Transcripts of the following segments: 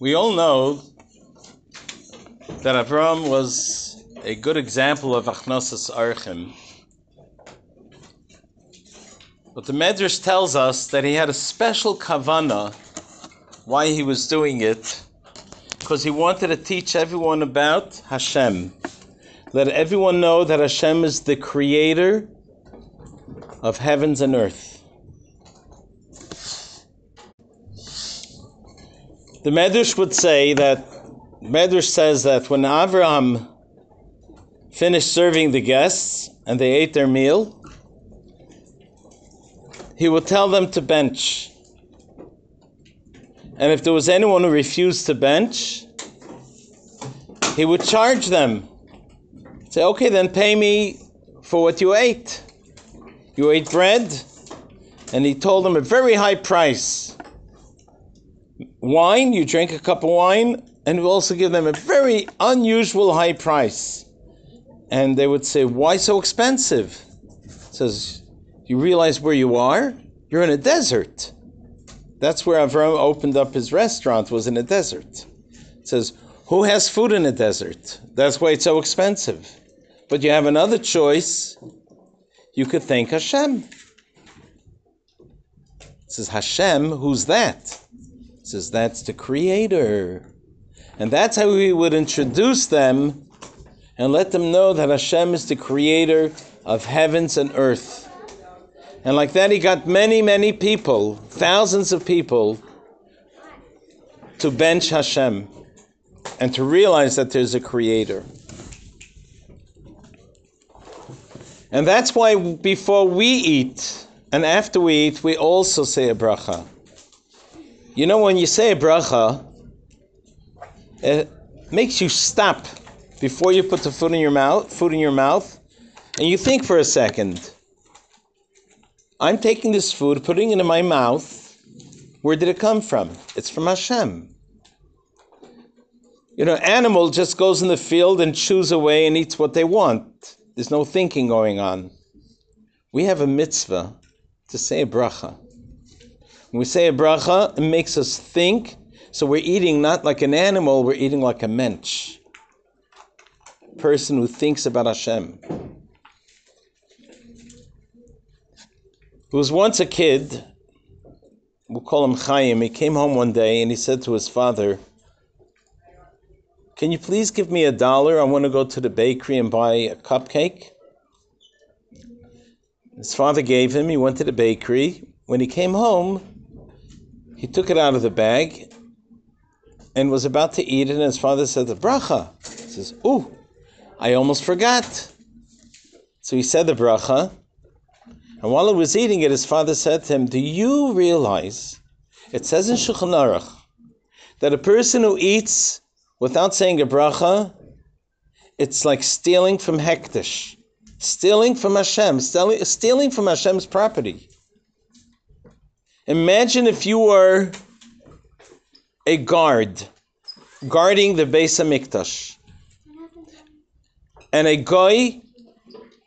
We all know that Avram was a good example of Hachnosas Orchim. But the Medrash tells us that he had a special kavana why he was doing it, because he wanted to teach everyone about Hashem. Let everyone know that Hashem is the creator of heavens and earth. The Medrash would say that Medrash says that when Avraham finished serving the guests and they ate their meal, he would tell them to bench. And if there was anyone who refused to bench, he would charge them. Say, okay, then pay me for what you ate. You ate bread, and he told them a very high price wine, you drink a cup of wine, and we also give them a very unusual high price. And they would say, Why so expensive? says, You realize where you are? You're in a desert. That's where Avram opened up his restaurant, was in a desert. It says, Who has food in a desert? That's why it's so expensive. But you have another choice. You could thank Hashem. It says, Hashem, who's that? Says that's the creator. And that's how we would introduce them and let them know that Hashem is the creator of heavens and earth. And like that, he got many, many people, thousands of people, to bench Hashem and to realize that there's a creator. And that's why before we eat and after we eat, we also say a bracha. You know, when you say a bracha, it makes you stop before you put the food in your mouth, food in your mouth, and you think for a second. I'm taking this food, putting it in my mouth. Where did it come from? It's from Hashem. You know, animal just goes in the field and chews away and eats what they want. There's no thinking going on. We have a mitzvah to say bracha. When we say a bracha, it makes us think. So we're eating not like an animal, we're eating like a mensch. Person who thinks about Hashem. Who was once a kid, we'll call him Chaim. He came home one day and he said to his father, Can you please give me a dollar? I want to go to the bakery and buy a cupcake. His father gave him, he went to the bakery. When he came home, he took it out of the bag and was about to eat it, and his father said, The bracha. He says, Ooh, I almost forgot. So he said the bracha, and while he was eating it, his father said to him, Do you realize it says in Shulchan Aruch that a person who eats without saying a bracha, it's like stealing from hekdesh, stealing from Hashem, stealing, stealing from Hashem's property. Imagine if you were a guard guarding the Beis Hamikdash, and a guy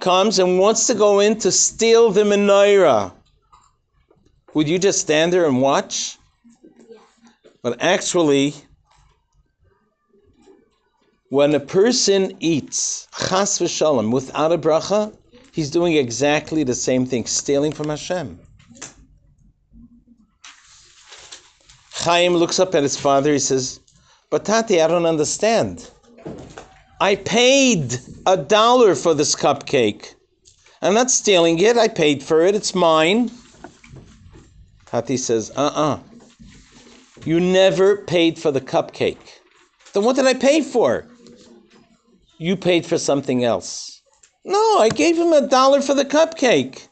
comes and wants to go in to steal the menorah. Would you just stand there and watch? But actually, when a person eats chas v'shalom without a bracha, he's doing exactly the same thing, stealing from Hashem. Chaim looks up at his father. He says, But Tati, I don't understand. I paid a dollar for this cupcake. I'm not stealing it. I paid for it. It's mine. Tati says, Uh uh-uh. uh You never paid for the cupcake. Then what did I pay for? You paid for something else. No, I gave him a dollar for the cupcake.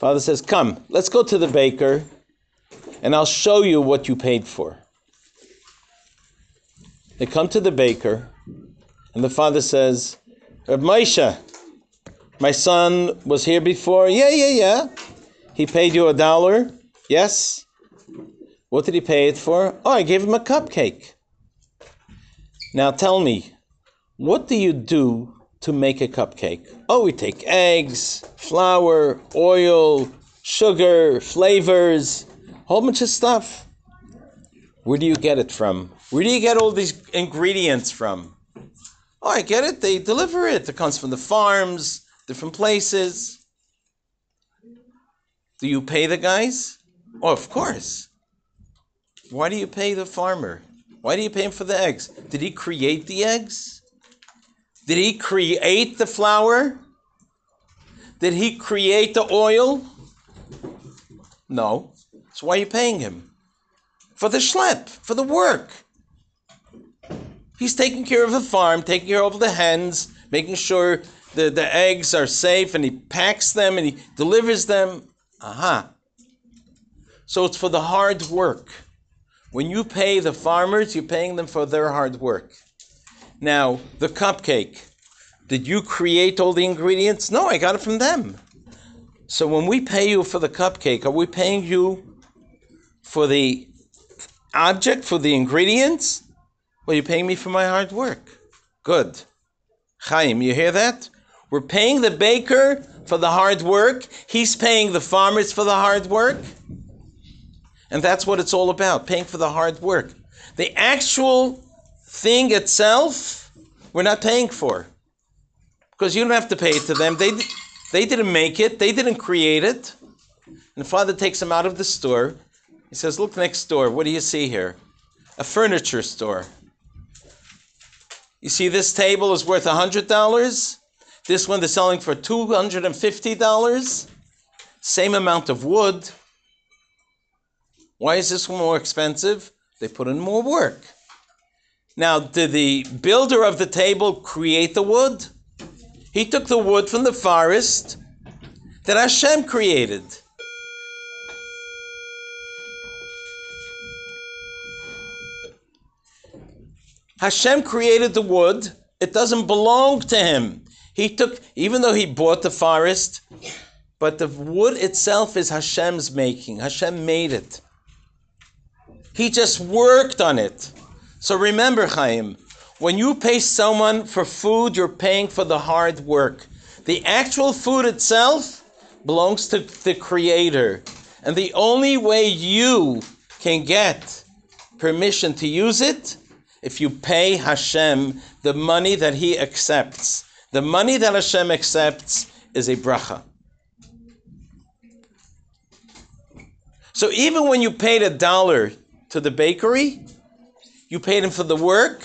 Father says, Come, let's go to the baker and I'll show you what you paid for. They come to the baker, and the father says, Moshe, my son was here before. Yeah, yeah, yeah. He paid you a dollar. Yes. What did he pay it for? Oh, I gave him a cupcake. Now tell me, what do you do to make a cupcake? Oh, we take eggs, flour, oil, sugar, flavors, whole bunch of stuff. Where do you get it from? Where do you get all these ingredients from? Oh, I get it. They deliver it. It comes from the farms, different places. Do you pay the guys? Oh, of course. Why do you pay the farmer? Why do you pay him for the eggs? Did he create the eggs? Did he create the flour? Did he create the oil? No. So why are you paying him? For the schlep, for the work. He's taking care of the farm, taking care of the hens, making sure the, the eggs are safe, and he packs them and he delivers them. Aha. So it's for the hard work. When you pay the farmers, you're paying them for their hard work. Now, the cupcake. Did you create all the ingredients? No, I got it from them. So when we pay you for the cupcake, are we paying you for the object, for the ingredients? Well, you're paying me for my hard work. Good. Chaim, you hear that? We're paying the baker for the hard work. He's paying the farmers for the hard work. And that's what it's all about, paying for the hard work. The actual thing itself, we're not paying for. Because you don't have to pay it to them. They, they didn't make it, they didn't create it. And the father takes him out of the store. He says, Look next door. What do you see here? A furniture store. You see, this table is worth $100. This one they're selling for $250. Same amount of wood. Why is this one more expensive? They put in more work. Now, did the builder of the table create the wood? He took the wood from the forest that Hashem created. Hashem created the wood. It doesn't belong to him. He took, even though he bought the forest, but the wood itself is Hashem's making. Hashem made it. He just worked on it. So remember, Chaim, when you pay someone for food, you're paying for the hard work. The actual food itself belongs to the Creator. And the only way you can get permission to use it if you pay Hashem the money that He accepts. The money that Hashem accepts is a bracha. So even when you paid a dollar to the bakery, you paid him for the work,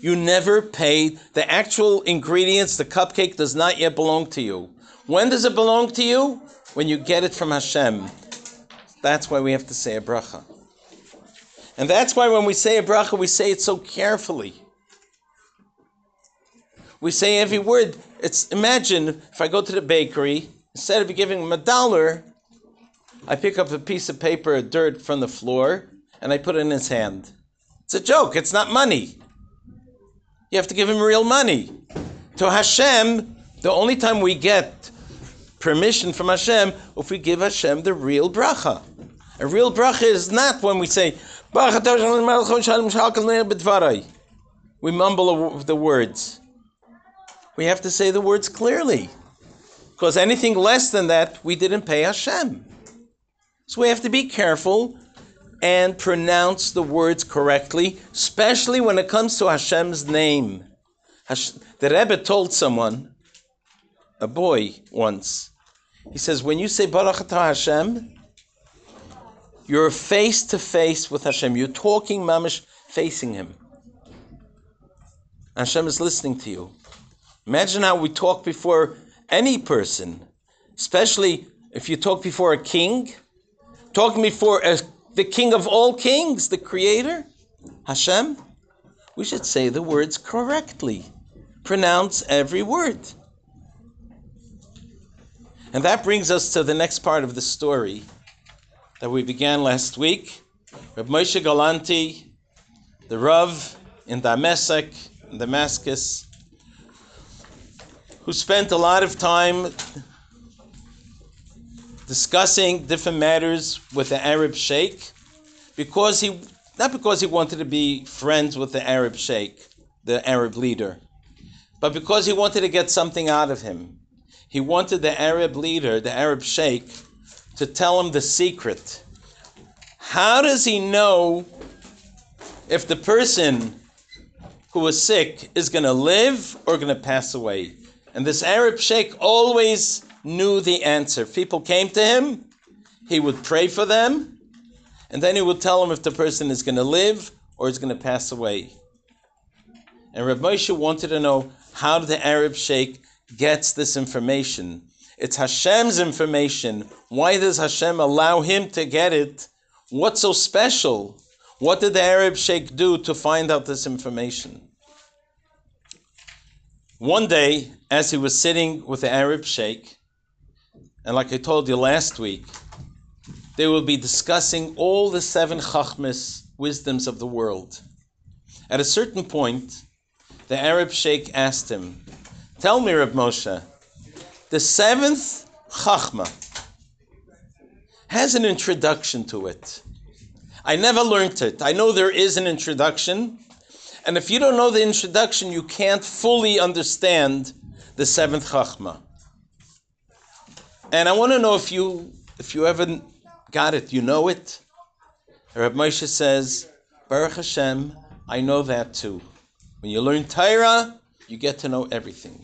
you never paid the actual ingredients, the cupcake does not yet belong to you. When does it belong to you? When you get it from Hashem. That's why we have to say a bracha. And that's why when we say a bracha, we say it so carefully. We say every word. It's imagine if I go to the bakery, instead of giving him a dollar, I pick up a piece of paper, dirt from the floor, and I put it in his hand. It's a joke. It's not money. You have to give him real money. To Hashem, the only time we get permission from Hashem, if we give Hashem the real bracha. A real bracha is not when we say, we mumble the words. We have to say the words clearly. Because anything less than that, we didn't pay Hashem. So we have to be careful and pronounce the words correctly, especially when it comes to Hashem's name. the Rebbe told someone, a boy once, he says, when you say Baruch Hashem, you're face to face with Hashem. You're talking mamish, facing Him. Hashem is listening to you. Imagine how we talk before any person, especially if you talk before a king, talking before a, the king of all kings, the creator, Hashem. We should say the words correctly, pronounce every word. And that brings us to the next part of the story that we began last week. Rav Moshe Galanti, the Rav in Damascus, in Damascus, who spent a lot of time discussing different matters with the Arab sheikh, because he not because he wanted to be friends with the Arab sheikh, the Arab leader, but because he wanted to get something out of him. He wanted the Arab leader, the Arab sheikh, to tell him the secret. How does he know if the person who was sick is going to live or going to pass away. And this Arab sheikh always knew the answer. If people came to him, he would pray for them, and then he would tell them if the person is going to live or is going to pass away. And Rav Moshe wanted to know how the Arab sheikh gets this information. It's Hashem's information. Why does Hashem allow him to get it? What's so special? What did the Arab sheikh do to find out this information? One day, as he was sitting with the Arab sheikh, and like I told you last week, they will be discussing all the seven chachmas, wisdoms of the world. At a certain point, the Arab sheikh asked him, Tell me, Reb Moshe, the seventh chachma has an introduction to it. I never learned it. I know there is an introduction, and if you don't know the introduction, you can't fully understand the seventh chachma. And I want to know if you if you ever got it, you know it. Reb Moshe says, Baruch Hashem, I know that too. When you learn Torah, you get to know everything.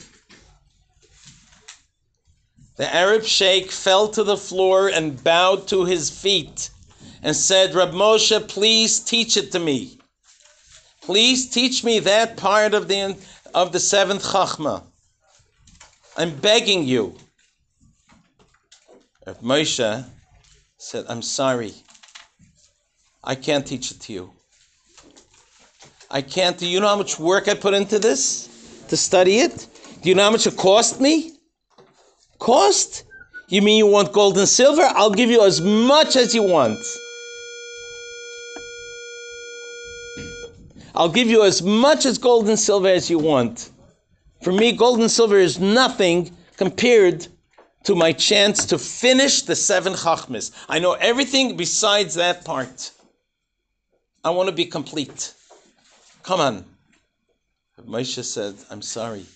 The Arab sheikh fell to the floor and bowed to his feet and said, Rab Moshe, please teach it to me. Please teach me that part of the, of the seventh Chachma. I'm begging you. Rab Moshe said, I'm sorry. I can't teach it to you. I can't. Do you know how much work I put into this to study it? Do you know how much it cost me? Cost? You mean you want gold and silver? I'll give you as much as you want. I'll give you as much as gold and silver as you want. For me, gold and silver is nothing compared to my chance to finish the seven chachmas. I know everything besides that part. I want to be complete. Come on. Moshe said, I'm sorry.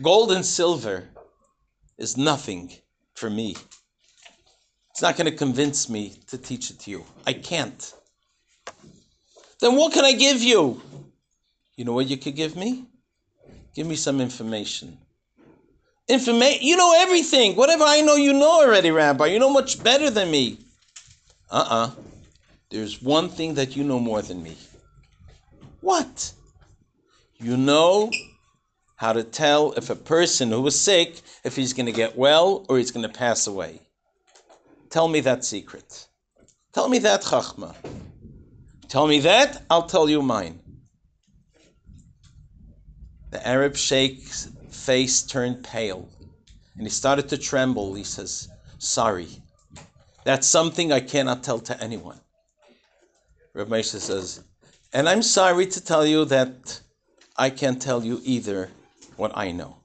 Gold and silver is nothing for me. It's not going to convince me to teach it to you. I can't. Then what can I give you? You know what you could give me? Give me some information. Information. You know everything. Whatever I know, you know already, Rabbi. You know much better than me. Uh uh-uh. uh. There's one thing that you know more than me. What? You know how to tell if a person who is sick, if he's going to get well or he's going to pass away. Tell me that secret. Tell me that, Chachma. Tell me that, I'll tell you mine. The Arab sheikh's face turned pale and he started to tremble. He says, Sorry, that's something I cannot tell to anyone. Rav Moshe says, And I'm sorry to tell you that I can't tell you either what I know.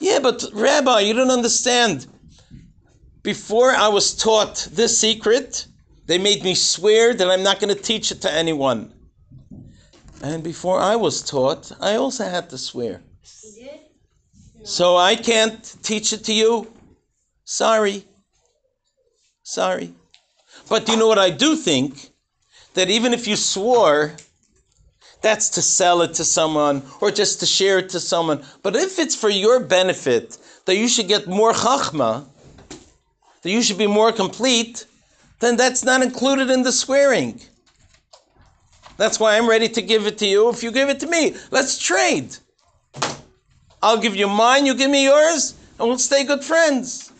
Yeah, but Rabbi, you don't understand. Before I was taught this secret, they made me swear that I'm not going to teach it to anyone. And before I was taught, I also had to swear. So I can't teach it to you. Sorry. Sorry. But you know what I do think? That even if you swore, that's to sell it to someone or just to share it to someone. But if it's for your benefit, that you should get more chachma, that you should be more complete, then that's not included in the swearing. That's why I'm ready to give it to you if you give it to me. Let's trade. I'll give you mine, you give me yours, and we'll stay good friends.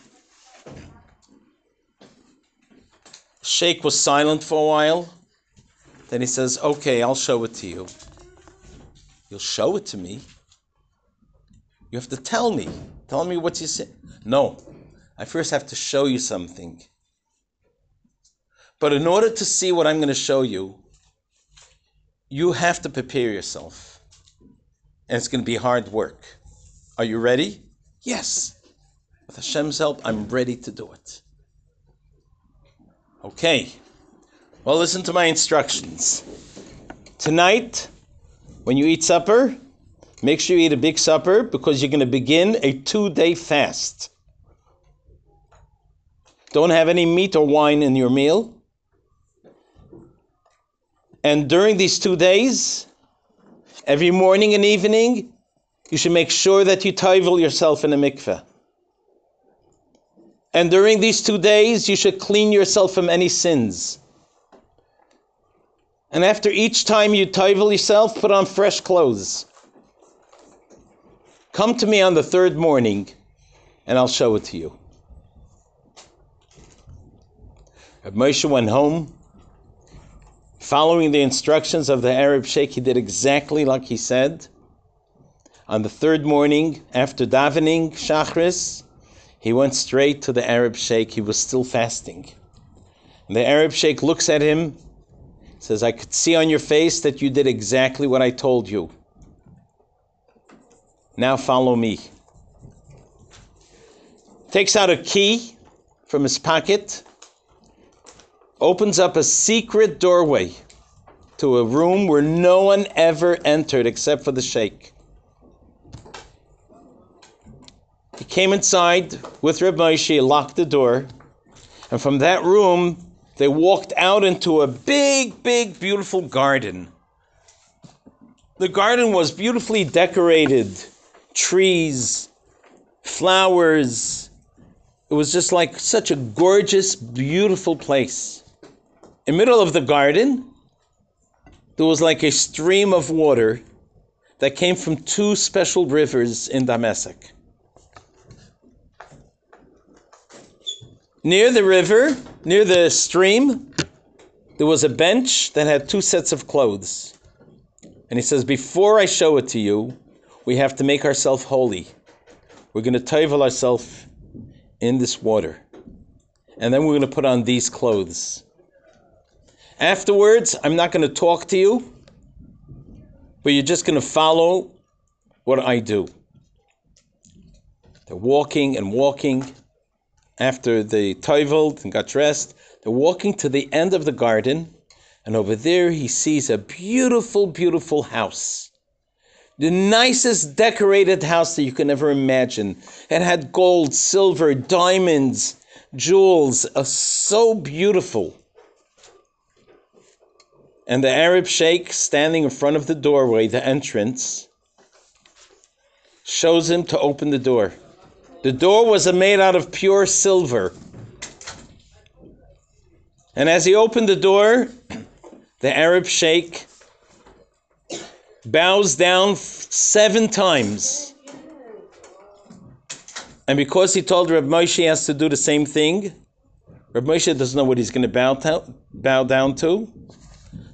Sheikh was silent for a while. Then he says, Okay, I'll show it to you. You'll show it to me. You have to tell me. Tell me what you say. No, I first have to show you something. But in order to see what I'm going to show you, you have to prepare yourself. And it's going to be hard work. Are you ready? Yes. With Hashem's help, I'm ready to do it. Okay. Well, listen to my instructions. Tonight, when you eat supper, make sure you eat a big supper because you're going to begin a two day fast. Don't have any meat or wine in your meal. And during these two days, every morning and evening, you should make sure that you toivel yourself in a mikveh. And during these two days, you should clean yourself from any sins. And after each time you toivel yourself, put on fresh clothes. Come to me on the third morning, and I'll show it to you. Moshe went home. Following the instructions of the Arab sheikh, he did exactly like he said. On the third morning, after davening Shachris, he went straight to the Arab sheikh. He was still fasting. And the Arab sheikh looks at him, says, I could see on your face that you did exactly what I told you. Now follow me. Takes out a key from his pocket, opens up a secret doorway to a room where no one ever entered except for the sheikh. He came inside with Reb Moshe, locked the door, and from that room they walked out into a big, big, beautiful garden. The garden was beautifully decorated trees, flowers. It was just like such a gorgeous, beautiful place. In middle of the garden, there was like a stream of water that came from two special rivers in Damascus. Near the river, near the stream, there was a bench that had two sets of clothes. And he says, Before I show it to you, we have to make ourselves holy. We're going to taivel ourselves in this water. And then we're going to put on these clothes. Afterwards, I'm not going to talk to you, but you're just going to follow what I do. They're walking and walking after they toiveled and got dressed. They're walking to the end of the garden, and over there he sees a beautiful, beautiful house. The nicest decorated house that you can ever imagine. It had gold, silver, diamonds, jewels, uh, so beautiful. And the Arab sheikh standing in front of the doorway, the entrance, shows him to open the door. The door was made out of pure silver. And as he opened the door, the Arab sheikh bows down seven times. And because he told Reb Moshe he has to do the same thing, Reb Moshe doesn't know what he's going to bow, to, bow down to.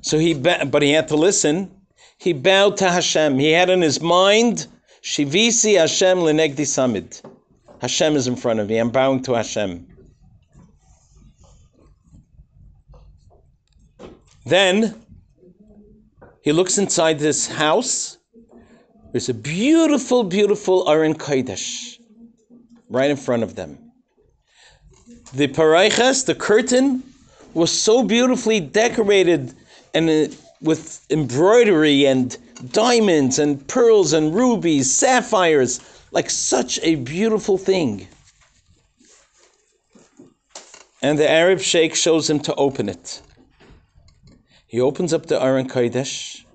So he, but he had to listen. He bowed to Hashem. He had in his mind, Shivisi Hashem lenegdi tamid. Hashem is in front of me. I'm bowing to Hashem. Then he looks inside this house. There's a beautiful, beautiful Aron Kodesh right in front of them. The paraiches, the curtain, was so beautifully decorated and uh, with embroidery and diamonds and pearls and rubies, sapphires, like such a beautiful thing. And the Arab sheikh shows him to open it. He opens up the Aron Kodesh.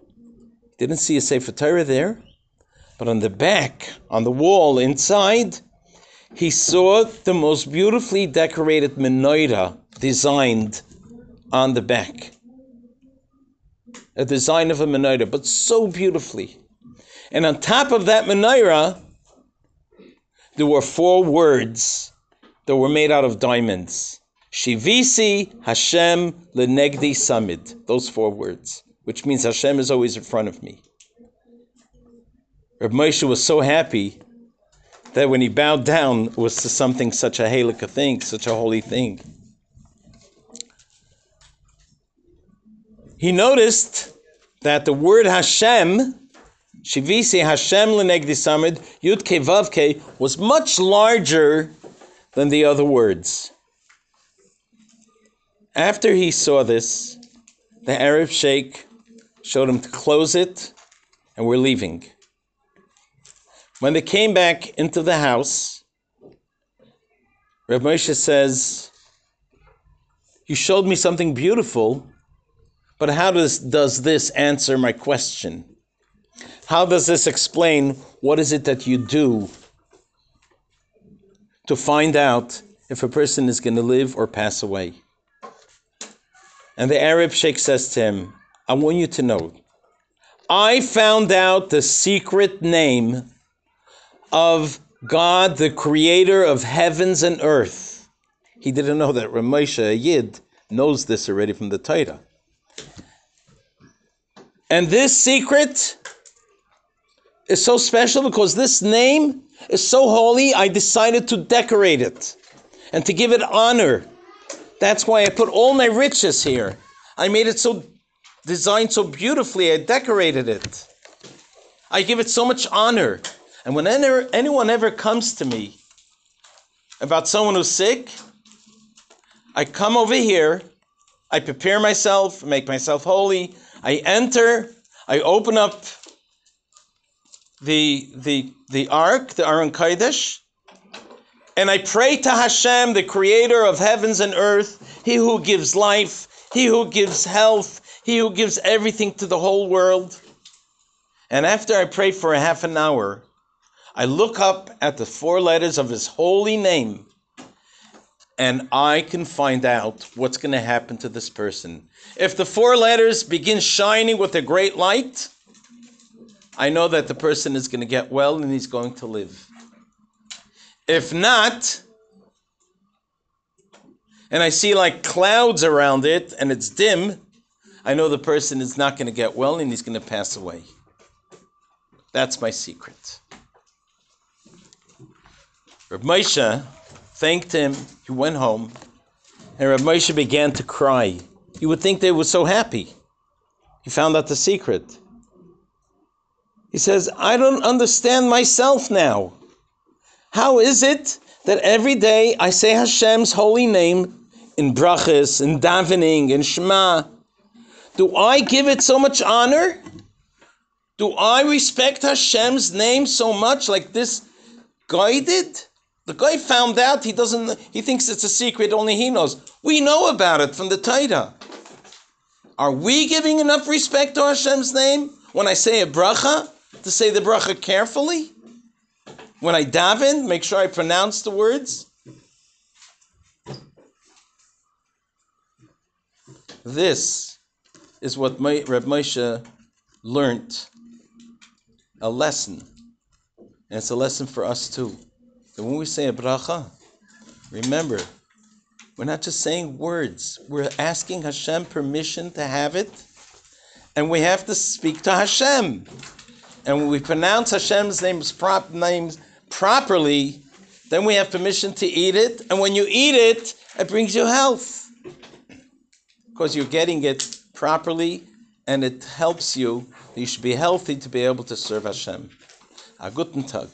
Didn't see a Sefer Torah there, but on the back, on the wall inside, he saw the most beautifully decorated menorah designed on the back. A design of a menorah, but so beautifully. And on top of that menorah, there were four words that were made out of diamonds. Shivisi Hashem lenegdi tamid. Those four words, which means Hashem is always in front of me. Reb Moshe was so happy that when he bowed down it was to something such a heilige thing, such a holy thing. He noticed that the word Hashem Shivisi Hashem Lenegdi Tamid Yud Vavke was much larger than the other words. After he saw this, the Arab sheikh showed him to close it, and we're leaving. When they came back into the house, Reb Moshe says, You showed me something beautiful, But how does, does this answer my question? How does this explain what is it that you do to find out if a person is going to live or pass away? And the Arab sheikh says to him, I want you to know, I found out the secret name of God, the creator of heavens and earth. He didn't know that Ramesha, Yid, knows this already from the Torah. And this secret is so special because this name is so holy, I decided to decorate it and to give it honor. That's why I put all my riches here. I made it so designed so beautifully, I decorated it. I give it so much honor. And when anyone ever comes to me about someone who's sick, I come over here, I prepare myself, make myself holy, I enter, I open up the the the ark, the Aron Kodesh, and I pray to Hashem, the creator of heavens and earth, he who gives life, he who gives health, he who gives everything to the whole world. And after I pray for a half an hour, I look up at the four letters of his holy name and I can find out what's going to happen to this person. If the four letters begin shining with a great light, I know that the person is going to get well and he's going to live. If not, and I see like clouds around it and it's dim, I know the person is not going to get well and he's going to pass away. That's my secret. Reb Moshe thanked him. He went home, and Reb Moshe began to cry. You would think they were so happy. He found out the secret. He says, I don't understand myself now. How is it that every day I say Hashem's holy name in brachas, in davening, in Shema? Do I give it so much honor? Do I respect Hashem's name so much like this guy did? The guy found out he doesn't he thinks it's a secret only he knows. We know about it from the Torah. Are we giving enough respect to Hashem's name when I say a bracha to say the bracha carefully? When I daven, make sure I pronounce the words. This is what Reb Moshe learned a lesson. And it's a lesson for us too. That when we say a bracha, remember, we're not just saying words, we're asking Hashem permission to have it, and we have to speak to Hashem. And when we pronounce Hashem's names, prop, names properly, then we have permission to eat it. And when you eat it, it brings you health. Because you're getting it properly and it helps you. You should be healthy to be able to serve Hashem. A guten Tag.